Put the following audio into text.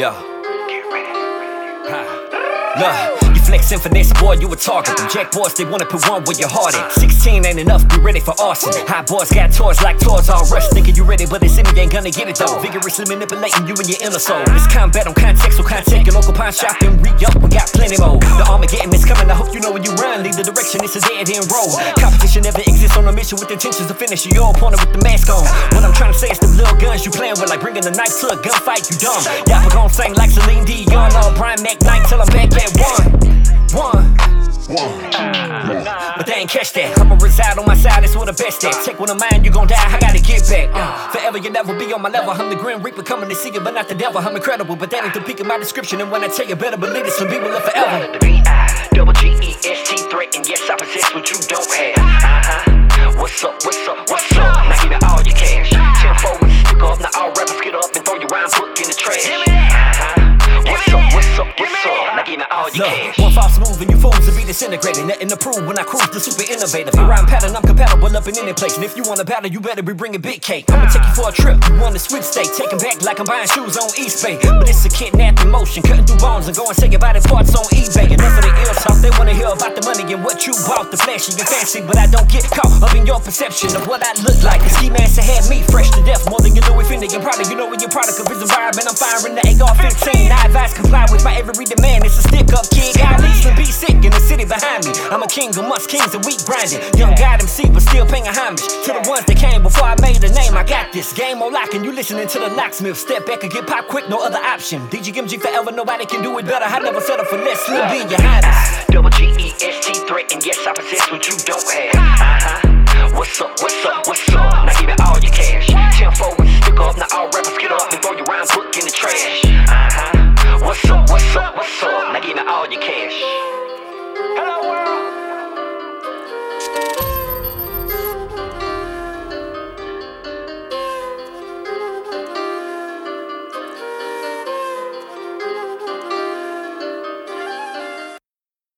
Yo. Ha. Look, you flexing finesse, boy, you a target. Them jack boys, they wanna put one where your heart at. 16 ain't enough, be ready for arson. Hot boys got toys like toys all rush. Thinking you ready, but see me ain't gonna get it though. Vigorously manipulating you and your inner soul. This combat on context, so contact your local pawn shop and re up. We got plenty more. The Armageddon is coming, I hope you know when you run. Leave the direction, it's a dead end road. Competition never exists on a mission with intentions to finish. You all pointed with the mask on. What I'm trying to say is the little guns you playing with, like bringing a knife to a gunfight, you dumb. Y'all gon' sing like Celine Dion or Brian McKnight till I'm back at. One. Catch that. I'ma reside on my side, that's where the best at. Take one of mine, you gon' die, I gotta get back. Uh, forever, you'll never be on my level. I'm the Grim Reaper coming to see you, but not the devil. I'm incredible, but that ain't the peak of my description. And when I tell you, better believe it, some people live forever. The B-I, double G-E-S-T threat, and yes, I possess what you don't have. Uh-huh. What's up, what's all your cash. one false move and you fools will be disintegrated. Nothing to prove when I cruise the super innovative. Your rhyme pattern, I'm compatible up in any place. And if you wanna battle, you better be bringing big cake. I'ma take you for a trip. You wanna switch state, take 'em back like I'm buying shoes on Eastbay. But it's a kidnapping motion, cutting through bones and going say your body parts on eBay. Enough of the ill talk, they wanna about the money and what you bought, the flashy and fancy. But I don't get caught up in your perception of what I look like. The ski master had me fresh to death, more than you know if any. And probably you know when your product of his environment. I'm firing the AR-15. I advise comply with my every demand. It's a stick up kid. Got leads and be sick in the city behind me. I'm a king amongst kings and weak grinding. Young God MC, but paying homage to the ones that came before I made a name. I got this game on lock, and you listening to the locksmith. Step back and get pop quick, no other option. DGMG forever, nobody can do it better. I never settle for less. Slym B, your highness. Double G-E-S-T threat, and yes, I possess what you don't have. Uh-huh. What's up, what's up, what's up?